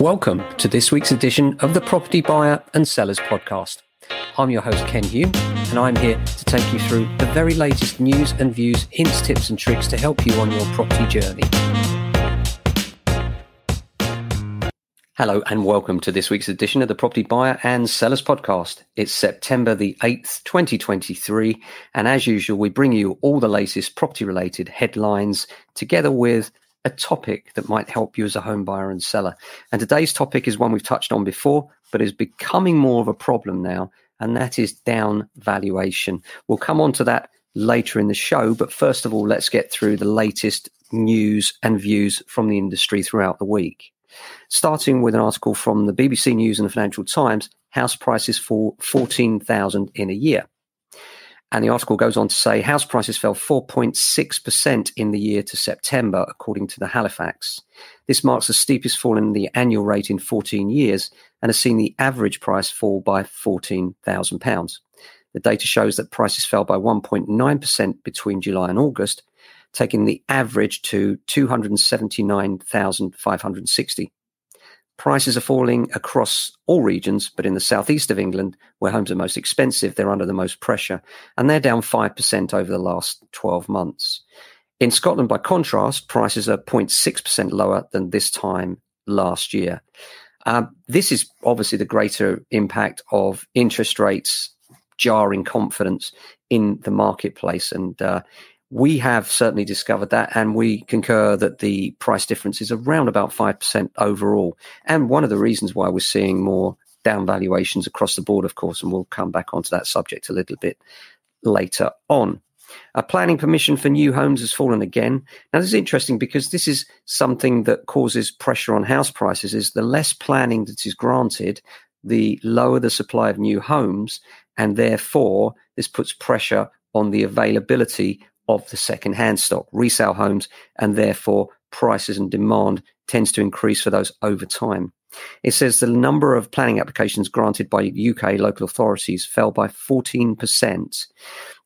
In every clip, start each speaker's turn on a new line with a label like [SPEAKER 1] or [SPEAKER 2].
[SPEAKER 1] Welcome to this week's edition of the Property Buyer and Sellers Podcast. I'm your host, Ken Hume, and I'm here to take you through the very latest news and views, hints, tips, and tricks to help you on your property journey. Hello, and welcome to this week's edition of the Property Buyer and Sellers Podcast. It's September the 8th, 2023, and as usual, we bring you all the latest property related headlines together with a topic that might help you as a home buyer and seller. And today's topic is one we've touched on before, but is becoming more of a problem now, and that is down valuation. We'll come on to that later in the show, but first of all, let's get through the latest news and views from the industry throughout the week. Starting with an article from the BBC News and the Financial Times, house prices fall 14,000 in a year. And the article goes on to say house prices fell 4.6% in the year to September, according to the Halifax. This marks the steepest fall in the annual rate in 14 years and has seen the average price fall by £14,000. The data shows that prices fell by 1.9% between July and August, taking the average to 279,560. Prices are falling across all regions, but in the southeast of England, where homes are most expensive, they're under the most pressure, and they're down 5% over the last 12 months. In Scotland, by contrast, prices are 0.6% lower than this time last year. Um, this is obviously the greater impact of interest rates jarring confidence in the marketplace. And uh, we have certainly discovered that, and we concur that the price difference is around about 5% overall. And one of the reasons why we're seeing more down valuations across the board, of course, and we'll come back onto that subject a little bit later on. A planning permission for new homes has fallen again. Now, this is interesting because this is something that causes pressure on house prices. Is the less planning that is granted, the lower the supply of new homes, and therefore this puts pressure on the availability of the second-hand stock, resale homes, and therefore prices and demand tends to increase for those over time. It says the number of planning applications granted by UK local authorities fell by 14%.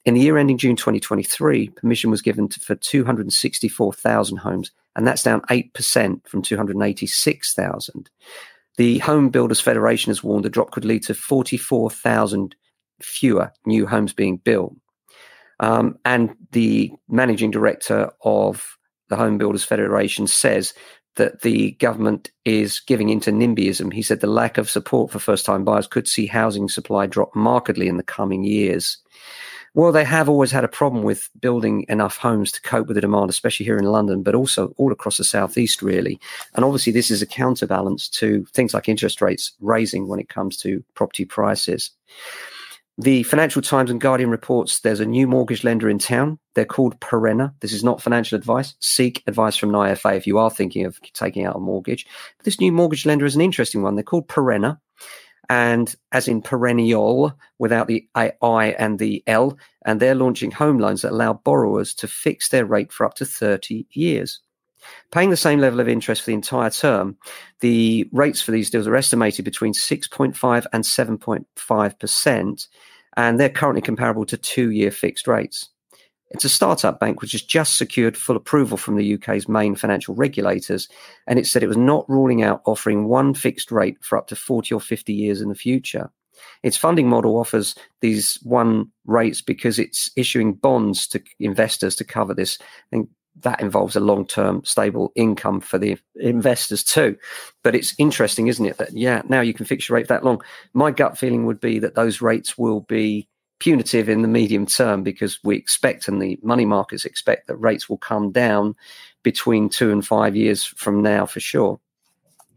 [SPEAKER 1] In the year ending June 2023, permission was given to, for 264,000 homes, and that's down 8% from 286,000. The Home Builders Federation has warned the drop could lead to 44,000 fewer new homes being built. Um, and the managing director of the Home Builders Federation says that the government is giving into NIMBYism. He said the lack of support for first time buyers could see housing supply drop markedly in the coming years. Well, they have always had a problem with building enough homes to cope with the demand, especially here in London, but also all across the southeast, really. And obviously, this is a counterbalance to things like interest rates raising when it comes to property prices. The Financial Times and Guardian reports there's a new mortgage lender in town. They're called Perenna. This is not financial advice. Seek advice from an IFA if you are thinking of taking out a mortgage. But this new mortgage lender is an interesting one. They're called Perenna, and as in perennial without the I and the L. And they're launching home loans that allow borrowers to fix their rate for up to 30 years. Paying the same level of interest for the entire term, the rates for these deals are estimated between 6.5 and 7.5%, and they're currently comparable to two year fixed rates. It's a startup bank which has just secured full approval from the UK's main financial regulators, and it said it was not ruling out offering one fixed rate for up to 40 or 50 years in the future. Its funding model offers these one rates because it's issuing bonds to investors to cover this. And that involves a long term stable income for the investors too. But it's interesting, isn't it? That, yeah, now you can fix your rate that long. My gut feeling would be that those rates will be punitive in the medium term because we expect and the money markets expect that rates will come down between two and five years from now for sure.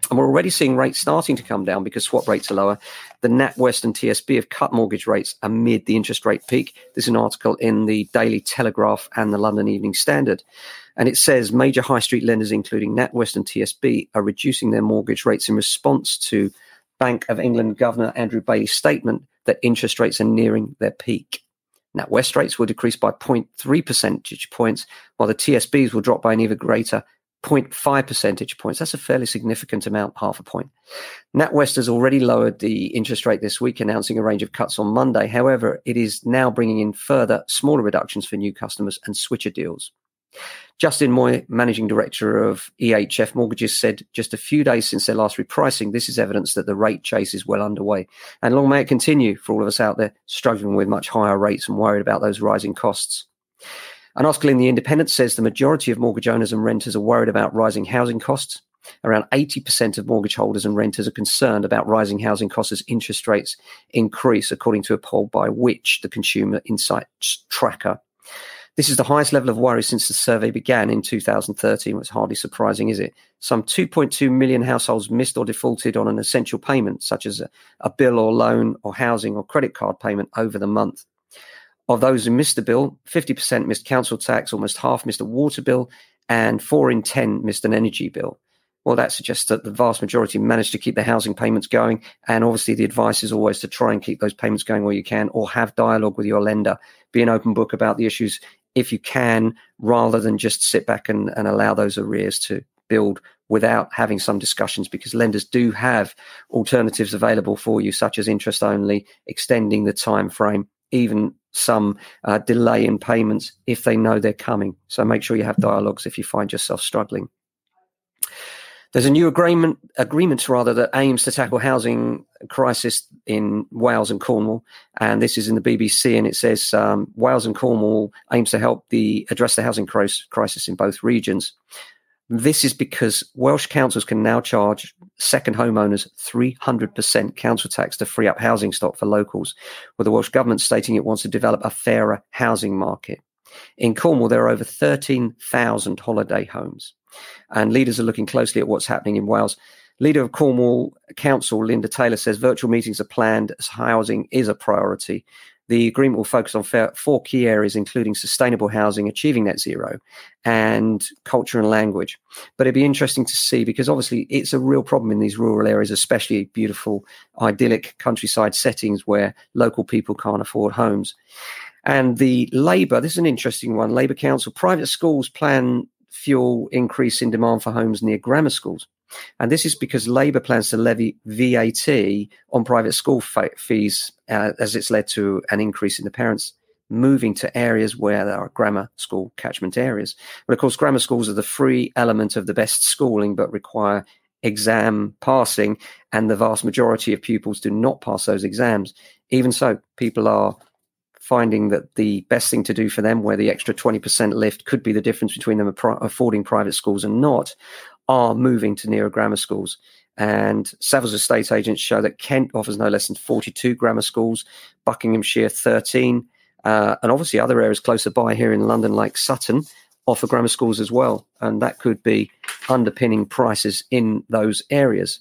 [SPEAKER 1] And we're already seeing rates starting to come down because swap rates are lower. The NatWest and TSB have cut mortgage rates amid the interest rate peak. There's an article in the Daily Telegraph and the London Evening Standard. And it says major high street lenders, including NatWest and TSB, are reducing their mortgage rates in response to Bank of England Governor Andrew Bailey's statement that interest rates are nearing their peak. NatWest rates will decrease by 0.3 percentage points, while the TSBs will drop by an even greater 0.5 percentage points. That's a fairly significant amount, half a point. NatWest has already lowered the interest rate this week, announcing a range of cuts on Monday. However, it is now bringing in further smaller reductions for new customers and switcher deals. Justin Moy, managing director of EHF Mortgages, said just a few days since their last repricing, this is evidence that the rate chase is well underway. And long may it continue for all of us out there struggling with much higher rates and worried about those rising costs. An article in The Independent says the majority of mortgage owners and renters are worried about rising housing costs. Around 80% of mortgage holders and renters are concerned about rising housing costs as interest rates increase, according to a poll by Which, the Consumer Insights Tracker. This is the highest level of worry since the survey began in 2013. It's hardly surprising, is it? Some 2.2 million households missed or defaulted on an essential payment, such as a, a bill or loan or housing or credit card payment over the month. Of those who missed the bill, 50% missed council tax, almost half missed a water bill, and four in 10 missed an energy bill. Well, that suggests that the vast majority managed to keep their housing payments going. And obviously, the advice is always to try and keep those payments going where you can, or have dialogue with your lender. Be an open book about the issues if you can, rather than just sit back and, and allow those arrears to build without having some discussions because lenders do have alternatives available for you such as interest only extending the time frame even some uh, delay in payments if they know they're coming. So make sure you have dialogues if you find yourself struggling. There's a new agreement, agreement rather, that aims to tackle housing crisis in Wales and Cornwall, and this is in the BBC, and it says um, Wales and Cornwall aims to help the address the housing crisis in both regions. This is because Welsh councils can now charge second homeowners 300% council tax to free up housing stock for locals, with the Welsh government stating it wants to develop a fairer housing market. In Cornwall, there are over 13,000 holiday homes and leaders are looking closely at what's happening in Wales. Leader of Cornwall Council, Linda Taylor, says virtual meetings are planned as housing is a priority. The agreement will focus on four key areas, including sustainable housing, achieving net zero, and culture and language. But it'd be interesting to see because obviously it's a real problem in these rural areas, especially beautiful, idyllic countryside settings where local people can't afford homes. And the Labour, this is an interesting one. Labour Council, private schools plan fuel increase in demand for homes near grammar schools. And this is because Labour plans to levy VAT on private school fees uh, as it's led to an increase in the parents moving to areas where there are grammar school catchment areas. But of course, grammar schools are the free element of the best schooling, but require exam passing, and the vast majority of pupils do not pass those exams. Even so, people are finding that the best thing to do for them, where the extra 20% lift could be the difference between them affording private schools and not, are moving to nearer grammar schools. And Savills estate agents show that Kent offers no less than 42 grammar schools, Buckinghamshire 13, uh, and obviously other areas closer by here in London, like Sutton, offer grammar schools as well. And that could be underpinning prices in those areas.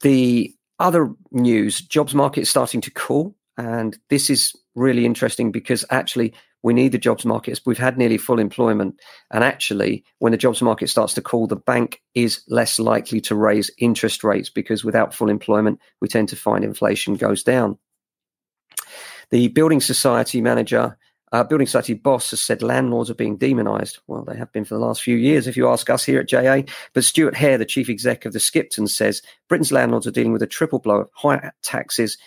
[SPEAKER 1] The other news jobs market is starting to cool. And this is really interesting because actually we need the jobs market. We've had nearly full employment. And actually, when the jobs market starts to cool, the bank is less likely to raise interest rates because without full employment, we tend to find inflation goes down. The building society manager, uh, building society boss has said landlords are being demonised. Well, they have been for the last few years, if you ask us here at JA. But Stuart Haire, the chief exec of the Skipton, says Britain's landlords are dealing with a triple blow of higher taxes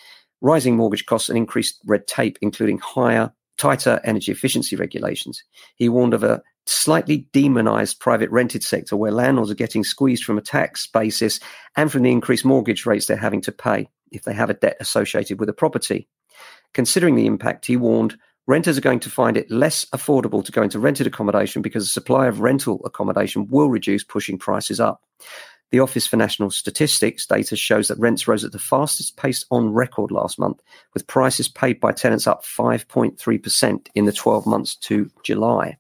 [SPEAKER 1] rising mortgage costs and increased red tape, including higher, tighter energy efficiency regulations. He warned of a slightly demonized private rented sector where landlords are getting squeezed from a tax basis and from the increased mortgage rates they're having to pay if they have a debt associated with a property. Considering the impact, he warned renters are going to find it less affordable to go into rented accommodation because the supply of rental accommodation will reduce, pushing prices up. The Office for National Statistics data shows that rents rose at the fastest pace on record last month, with prices paid by tenants up 5.3% in the 12 months to July.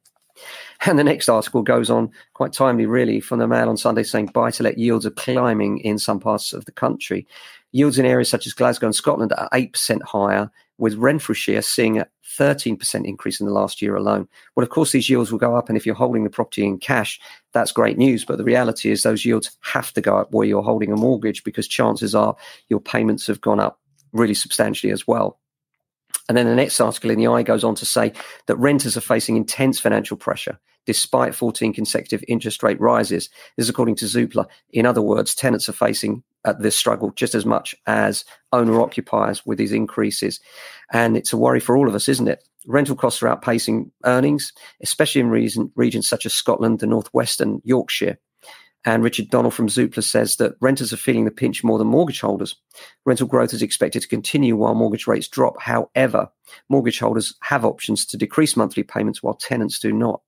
[SPEAKER 1] And the next article goes on quite timely, really, from the Mail on Sunday saying buy to let yields are climbing in some parts of the country. Yields in areas such as Glasgow and Scotland are 8% higher, with Renfrewshire seeing a 13% increase in the last year alone. Well, of course, these yields will go up. And if you're holding the property in cash, that's great news. But the reality is those yields have to go up where you're holding a mortgage because chances are your payments have gone up really substantially as well. And then the next article in the i goes on to say that renters are facing intense financial pressure despite 14 consecutive interest rate rises. This is according to Zoopla. In other words, tenants are facing uh, this struggle just as much as owner occupiers with these increases. And it's a worry for all of us, isn't it? rental costs are outpacing earnings, especially in region, regions such as Scotland, the Northwest, and Yorkshire. And Richard Donnell from Zoopla says that renters are feeling the pinch more than mortgage holders. Rental growth is expected to continue while mortgage rates drop. However, mortgage holders have options to decrease monthly payments while tenants do not.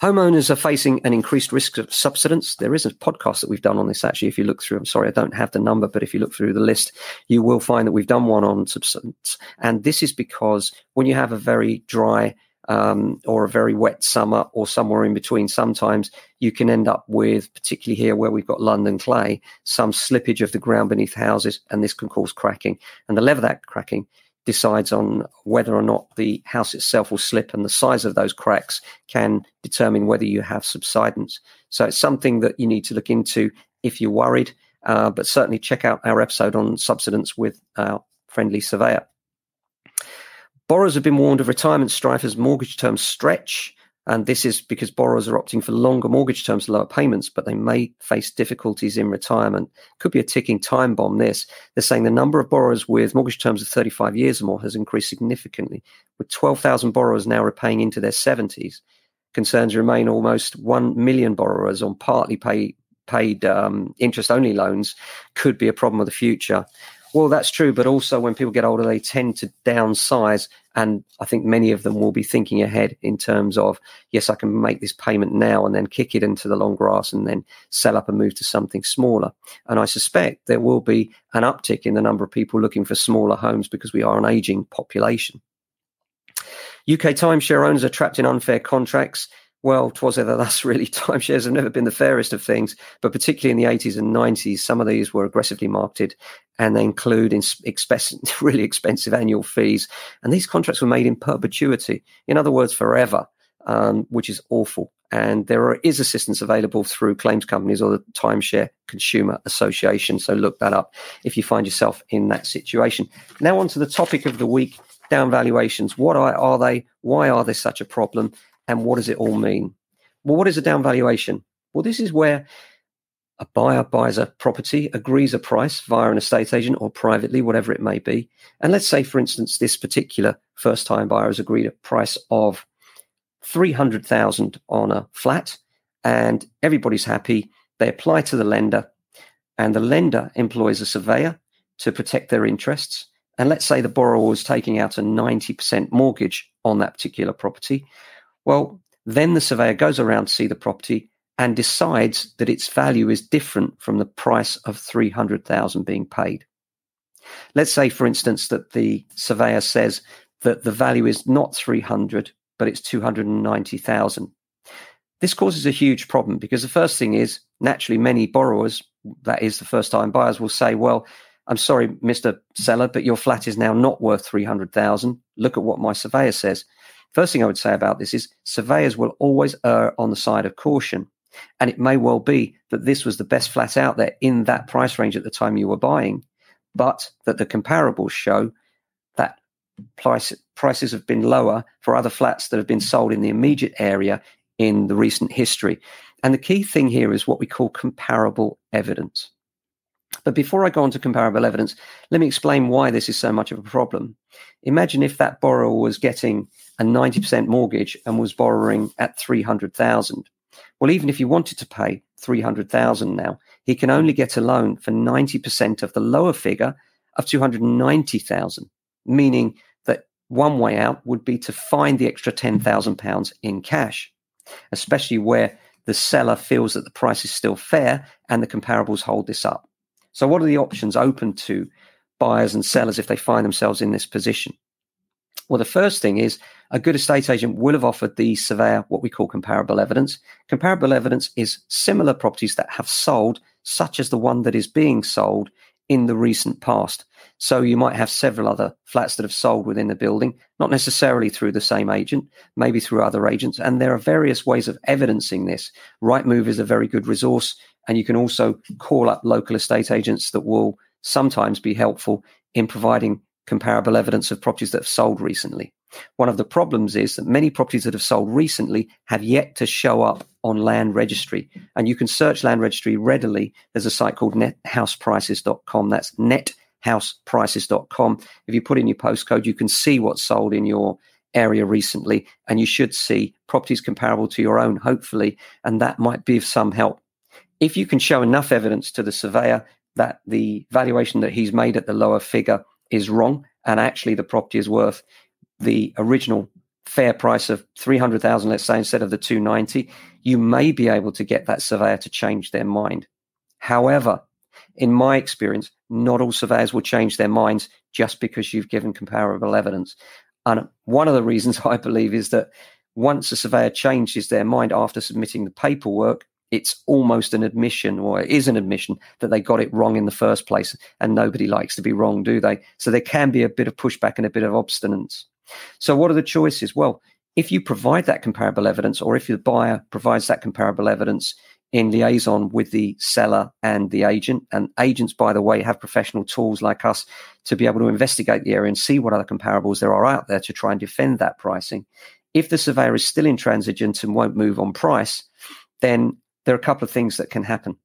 [SPEAKER 1] Homeowners are facing an increased risk of subsidence. There is a podcast that we've done on this actually. If you look through, I'm sorry, I don't have the number, but if you look through the list, you will find that we've done one on subsidence. And this is because when you have a very dry um, or a very wet summer or somewhere in between, sometimes you can end up with, particularly here where we've got London clay, some slippage of the ground beneath houses, and this can cause cracking. And the level of that cracking decides on whether or not the house itself will slip, and the size of those cracks can determine whether you have subsidence. So it's something that you need to look into if you're worried, uh, but certainly check out our episode on subsidence with our friendly surveyor. Borrowers have been warned of retirement strife as mortgage terms stretch. And this is because borrowers are opting for longer mortgage terms to lower payments, but they may face difficulties in retirement. Could be a ticking time bomb, this. They're saying the number of borrowers with mortgage terms of 35 years or more has increased significantly, with 12,000 borrowers now repaying into their 70s. Concerns remain almost 1 million borrowers on partly pay, paid um, interest only loans could be a problem of the future. Well, that's true, but also when people get older, they tend to downsize. And I think many of them will be thinking ahead in terms of, yes, I can make this payment now and then kick it into the long grass and then sell up and move to something smaller. And I suspect there will be an uptick in the number of people looking for smaller homes because we are an aging population. UK timeshare owners are trapped in unfair contracts well, twas ever thus really. Timeshares have never been the fairest of things, but particularly in the 80s and 90s, some of these were aggressively marketed and they include in really expensive annual fees. And these contracts were made in perpetuity, in other words, forever, um, which is awful. And there is assistance available through claims companies or the Timeshare Consumer Association. So look that up if you find yourself in that situation. Now, on to the topic of the week down valuations. What are, are they? Why are they such a problem? And what does it all mean? Well, what is a down valuation? Well, this is where a buyer buys a property, agrees a price via an estate agent or privately, whatever it may be. And let's say, for instance, this particular first time buyer has agreed a price of 300,000 on a flat and everybody's happy. They apply to the lender and the lender employs a surveyor to protect their interests. And let's say the borrower was taking out a 90% mortgage on that particular property. Well, then the surveyor goes around to see the property and decides that its value is different from the price of 300,000 being paid. Let's say, for instance, that the surveyor says that the value is not 300, but it's 290,000. This causes a huge problem because the first thing is naturally many borrowers, that is the first time buyers, will say, well, I'm sorry, Mr. Seller, but your flat is now not worth 300,000. Look at what my surveyor says. First thing I would say about this is surveyors will always err on the side of caution. And it may well be that this was the best flat out there in that price range at the time you were buying, but that the comparables show that price, prices have been lower for other flats that have been sold in the immediate area in the recent history. And the key thing here is what we call comparable evidence. But before I go on to comparable evidence, let me explain why this is so much of a problem. Imagine if that borrower was getting a 90% mortgage and was borrowing at 300,000. Well, even if he wanted to pay 300,000 now, he can only get a loan for 90% of the lower figure of 290,000, meaning that one way out would be to find the extra 10,000 pounds in cash, especially where the seller feels that the price is still fair and the comparables hold this up. So, what are the options open to buyers and sellers if they find themselves in this position? Well, the first thing is a good estate agent will have offered the surveyor what we call comparable evidence. Comparable evidence is similar properties that have sold, such as the one that is being sold in the recent past. So you might have several other flats that have sold within the building, not necessarily through the same agent, maybe through other agents. And there are various ways of evidencing this. Rightmove is a very good resource. And you can also call up local estate agents that will sometimes be helpful in providing comparable evidence of properties that have sold recently. One of the problems is that many properties that have sold recently have yet to show up on land registry. And you can search land registry readily. There's a site called nethouseprices.com. That's houseprices.com. If you put in your postcode, you can see what's sold in your area recently, and you should see properties comparable to your own, hopefully, and that might be of some help. If you can show enough evidence to the surveyor that the valuation that he's made at the lower figure is wrong, and actually the property is worth the original fair price of 300,000 let's say instead of the 290 you may be able to get that surveyor to change their mind. However in my experience not all surveyors will change their minds just because you've given comparable evidence. And one of the reasons i believe is that once a surveyor changes their mind after submitting the paperwork it's almost an admission or it is an admission that they got it wrong in the first place and nobody likes to be wrong do they so there can be a bit of pushback and a bit of obstinance so, what are the choices? Well, if you provide that comparable evidence, or if the buyer provides that comparable evidence in liaison with the seller and the agent, and agents, by the way, have professional tools like us to be able to investigate the area and see what other comparables there are out there to try and defend that pricing. If the surveyor is still intransigent and won't move on price, then there are a couple of things that can happen.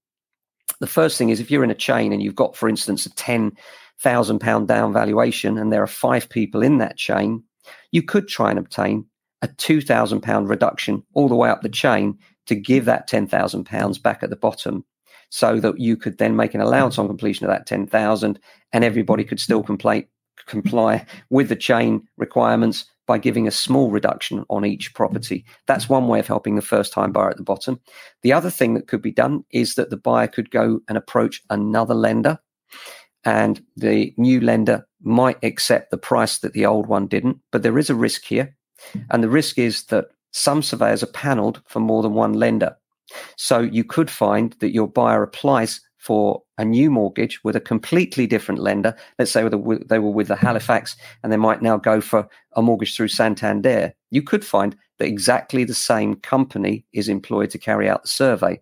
[SPEAKER 1] The first thing is if you're in a chain and you've got, for instance, a ten thousand pound down valuation, and there are five people in that chain, you could try and obtain a £2,000 reduction all the way up the chain to give that £10,000 back at the bottom so that you could then make an allowance on completion of that 10,000 and everybody could still comply, comply with the chain requirements by giving a small reduction on each property. That's one way of helping the first time buyer at the bottom. The other thing that could be done is that the buyer could go and approach another lender and the new lender might accept the price that the old one didn't, but there is a risk here. And the risk is that some surveyors are paneled for more than one lender. So you could find that your buyer applies for a new mortgage with a completely different lender. Let's say they were with the Halifax and they might now go for a mortgage through Santander. You could find that exactly the same company is employed to carry out the survey.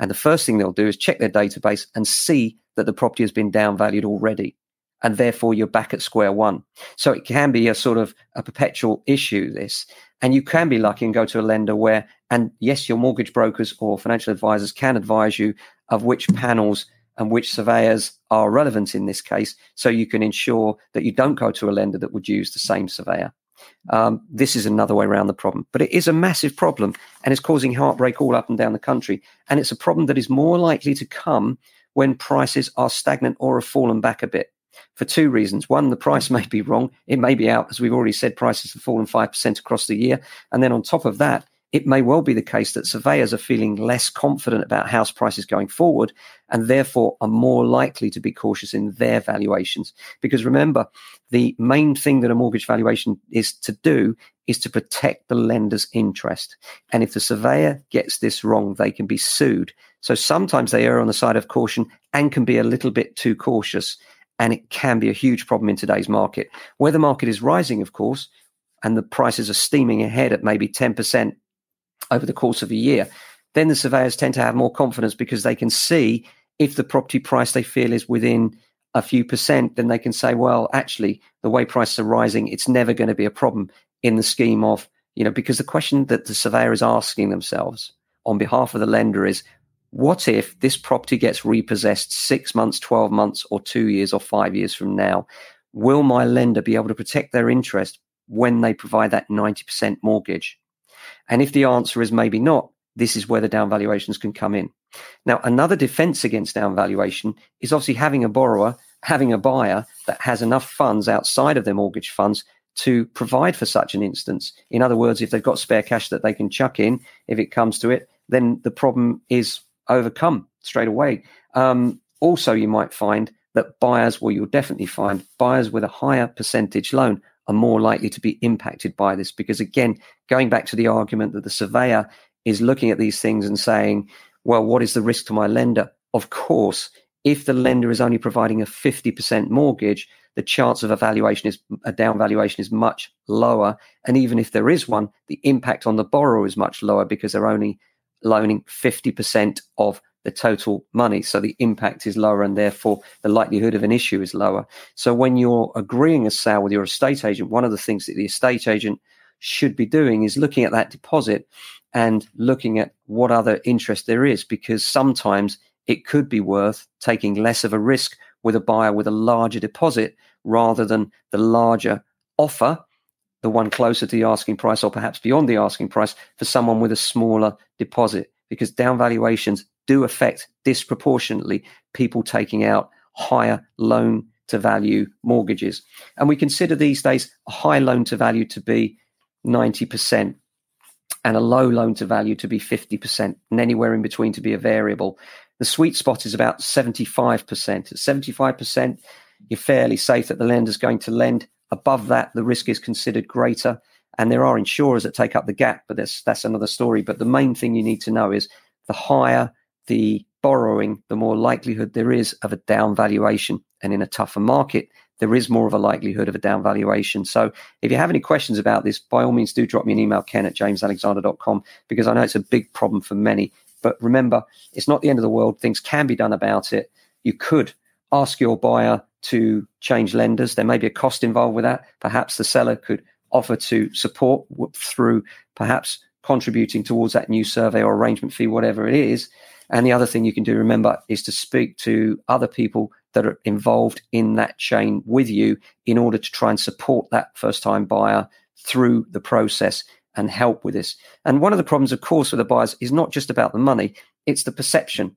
[SPEAKER 1] And the first thing they'll do is check their database and see that the property has been downvalued already and therefore you're back at square one. So it can be a sort of a perpetual issue, this. And you can be lucky and go to a lender where, and yes, your mortgage brokers or financial advisors can advise you of which panels and which surveyors are relevant in this case. So you can ensure that you don't go to a lender that would use the same surveyor. Um, this is another way around the problem. But it is a massive problem and it's causing heartbreak all up and down the country. And it's a problem that is more likely to come when prices are stagnant or have fallen back a bit for two reasons. One, the price may be wrong. It may be out. As we've already said, prices have fallen 5% across the year. And then on top of that, it may well be the case that surveyors are feeling less confident about house prices going forward and therefore are more likely to be cautious in their valuations. Because remember, the main thing that a mortgage valuation is to do is to protect the lender's interest. And if the surveyor gets this wrong, they can be sued. So sometimes they err on the side of caution and can be a little bit too cautious and it can be a huge problem in today's market. Where the market is rising, of course, and the prices are steaming ahead at maybe 10% over the course of a year, then the surveyors tend to have more confidence because they can see if the property price they feel is within a few percent, then they can say, well, actually, the way prices are rising, it's never going to be a problem in the scheme of, you know, because the question that the surveyor is asking themselves on behalf of the lender is, what if this property gets repossessed six months, 12 months, or two years, or five years from now? Will my lender be able to protect their interest when they provide that 90% mortgage? And if the answer is maybe not, this is where the down valuations can come in. Now, another defense against down valuation is obviously having a borrower, having a buyer that has enough funds outside of their mortgage funds to provide for such an instance. In other words, if they've got spare cash that they can chuck in, if it comes to it, then the problem is overcome straight away. Um, also, you might find that buyers, well, you'll definitely find buyers with a higher percentage loan are more likely to be impacted by this because, again, going back to the argument that the surveyor is looking at these things and saying, well, what is the risk to my lender? Of course, if the lender is only providing a 50% mortgage, the chance of a valuation is a down valuation is much lower. And even if there is one, the impact on the borrower is much lower because they're only loaning 50% of the total money. So the impact is lower and therefore the likelihood of an issue is lower. So when you're agreeing a sale with your estate agent, one of the things that the estate agent should be doing is looking at that deposit and looking at what other interest there is, because sometimes it could be worth taking less of a risk with a buyer with a larger deposit rather than the larger offer, the one closer to the asking price or perhaps beyond the asking price for someone with a smaller deposit because down valuations do affect disproportionately people taking out higher loan to value mortgages. And we consider these days a high loan to value to be 90% and a low loan to value to be 50% and anywhere in between to be a variable. The sweet spot is about 75%. At 75%, you're fairly safe that the lender's going to lend. Above that, the risk is considered greater. And there are insurers that take up the gap, but that's, that's another story. But the main thing you need to know is the higher the borrowing, the more likelihood there is of a down valuation. And in a tougher market, there is more of a likelihood of a down valuation. So if you have any questions about this, by all means, do drop me an email, ken at jamesalexander.com, because I know it's a big problem for many. But remember, it's not the end of the world. Things can be done about it. You could ask your buyer to change lenders. There may be a cost involved with that. Perhaps the seller could offer to support through perhaps contributing towards that new survey or arrangement fee, whatever it is. And the other thing you can do, remember, is to speak to other people that are involved in that chain with you in order to try and support that first time buyer through the process and help with this. And one of the problems, of course, with the buyers is not just about the money, it's the perception.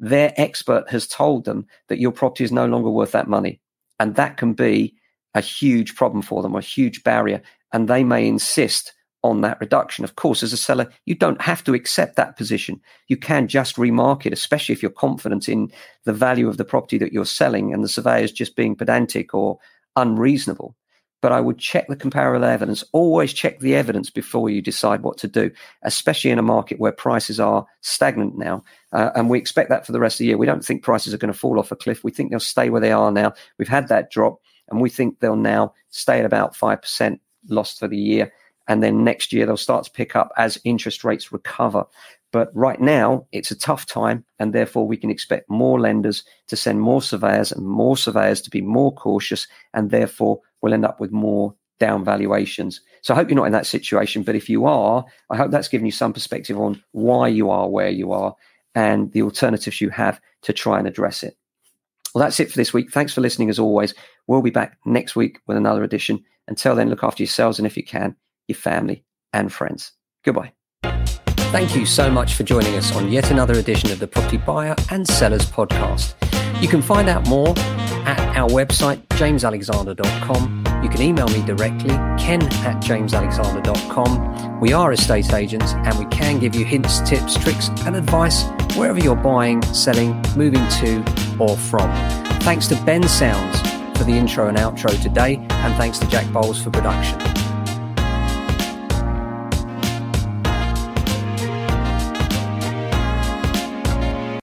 [SPEAKER 1] Their expert has told them that your property is no longer worth that money. And that can be a huge problem for them, a huge barrier. And they may insist on that reduction. Of course, as a seller, you don't have to accept that position. You can just remarket, especially if you're confident in the value of the property that you're selling and the surveyor is just being pedantic or unreasonable. But I would check the comparable evidence. Always check the evidence before you decide what to do, especially in a market where prices are stagnant now. Uh, and we expect that for the rest of the year. We don't think prices are going to fall off a cliff. We think they'll stay where they are now. We've had that drop, and we think they'll now stay at about 5% lost for the year and then next year they'll start to pick up as interest rates recover. But right now, it's a tough time, and therefore we can expect more lenders to send more surveyors and more surveyors to be more cautious, and therefore we'll end up with more down valuations. So I hope you're not in that situation, but if you are, I hope that's given you some perspective on why you are where you are and the alternatives you have to try and address it. Well, that's it for this week. Thanks for listening as always. We'll be back next week with another edition. Until then, look after yourselves and if you can, your family, and friends. Goodbye. Thank you so much for joining us on yet another edition of the Property Buyer and Sellers Podcast. You can find out more at our website, jamesalexander.com. You can email me directly, ken at jamesalexander.com. We are estate agents and we can give you hints, tips, tricks, and advice wherever you're buying, selling, moving to, or from. Thanks to Ben Sounds for the intro and outro today, and thanks to Jack Bowles for production.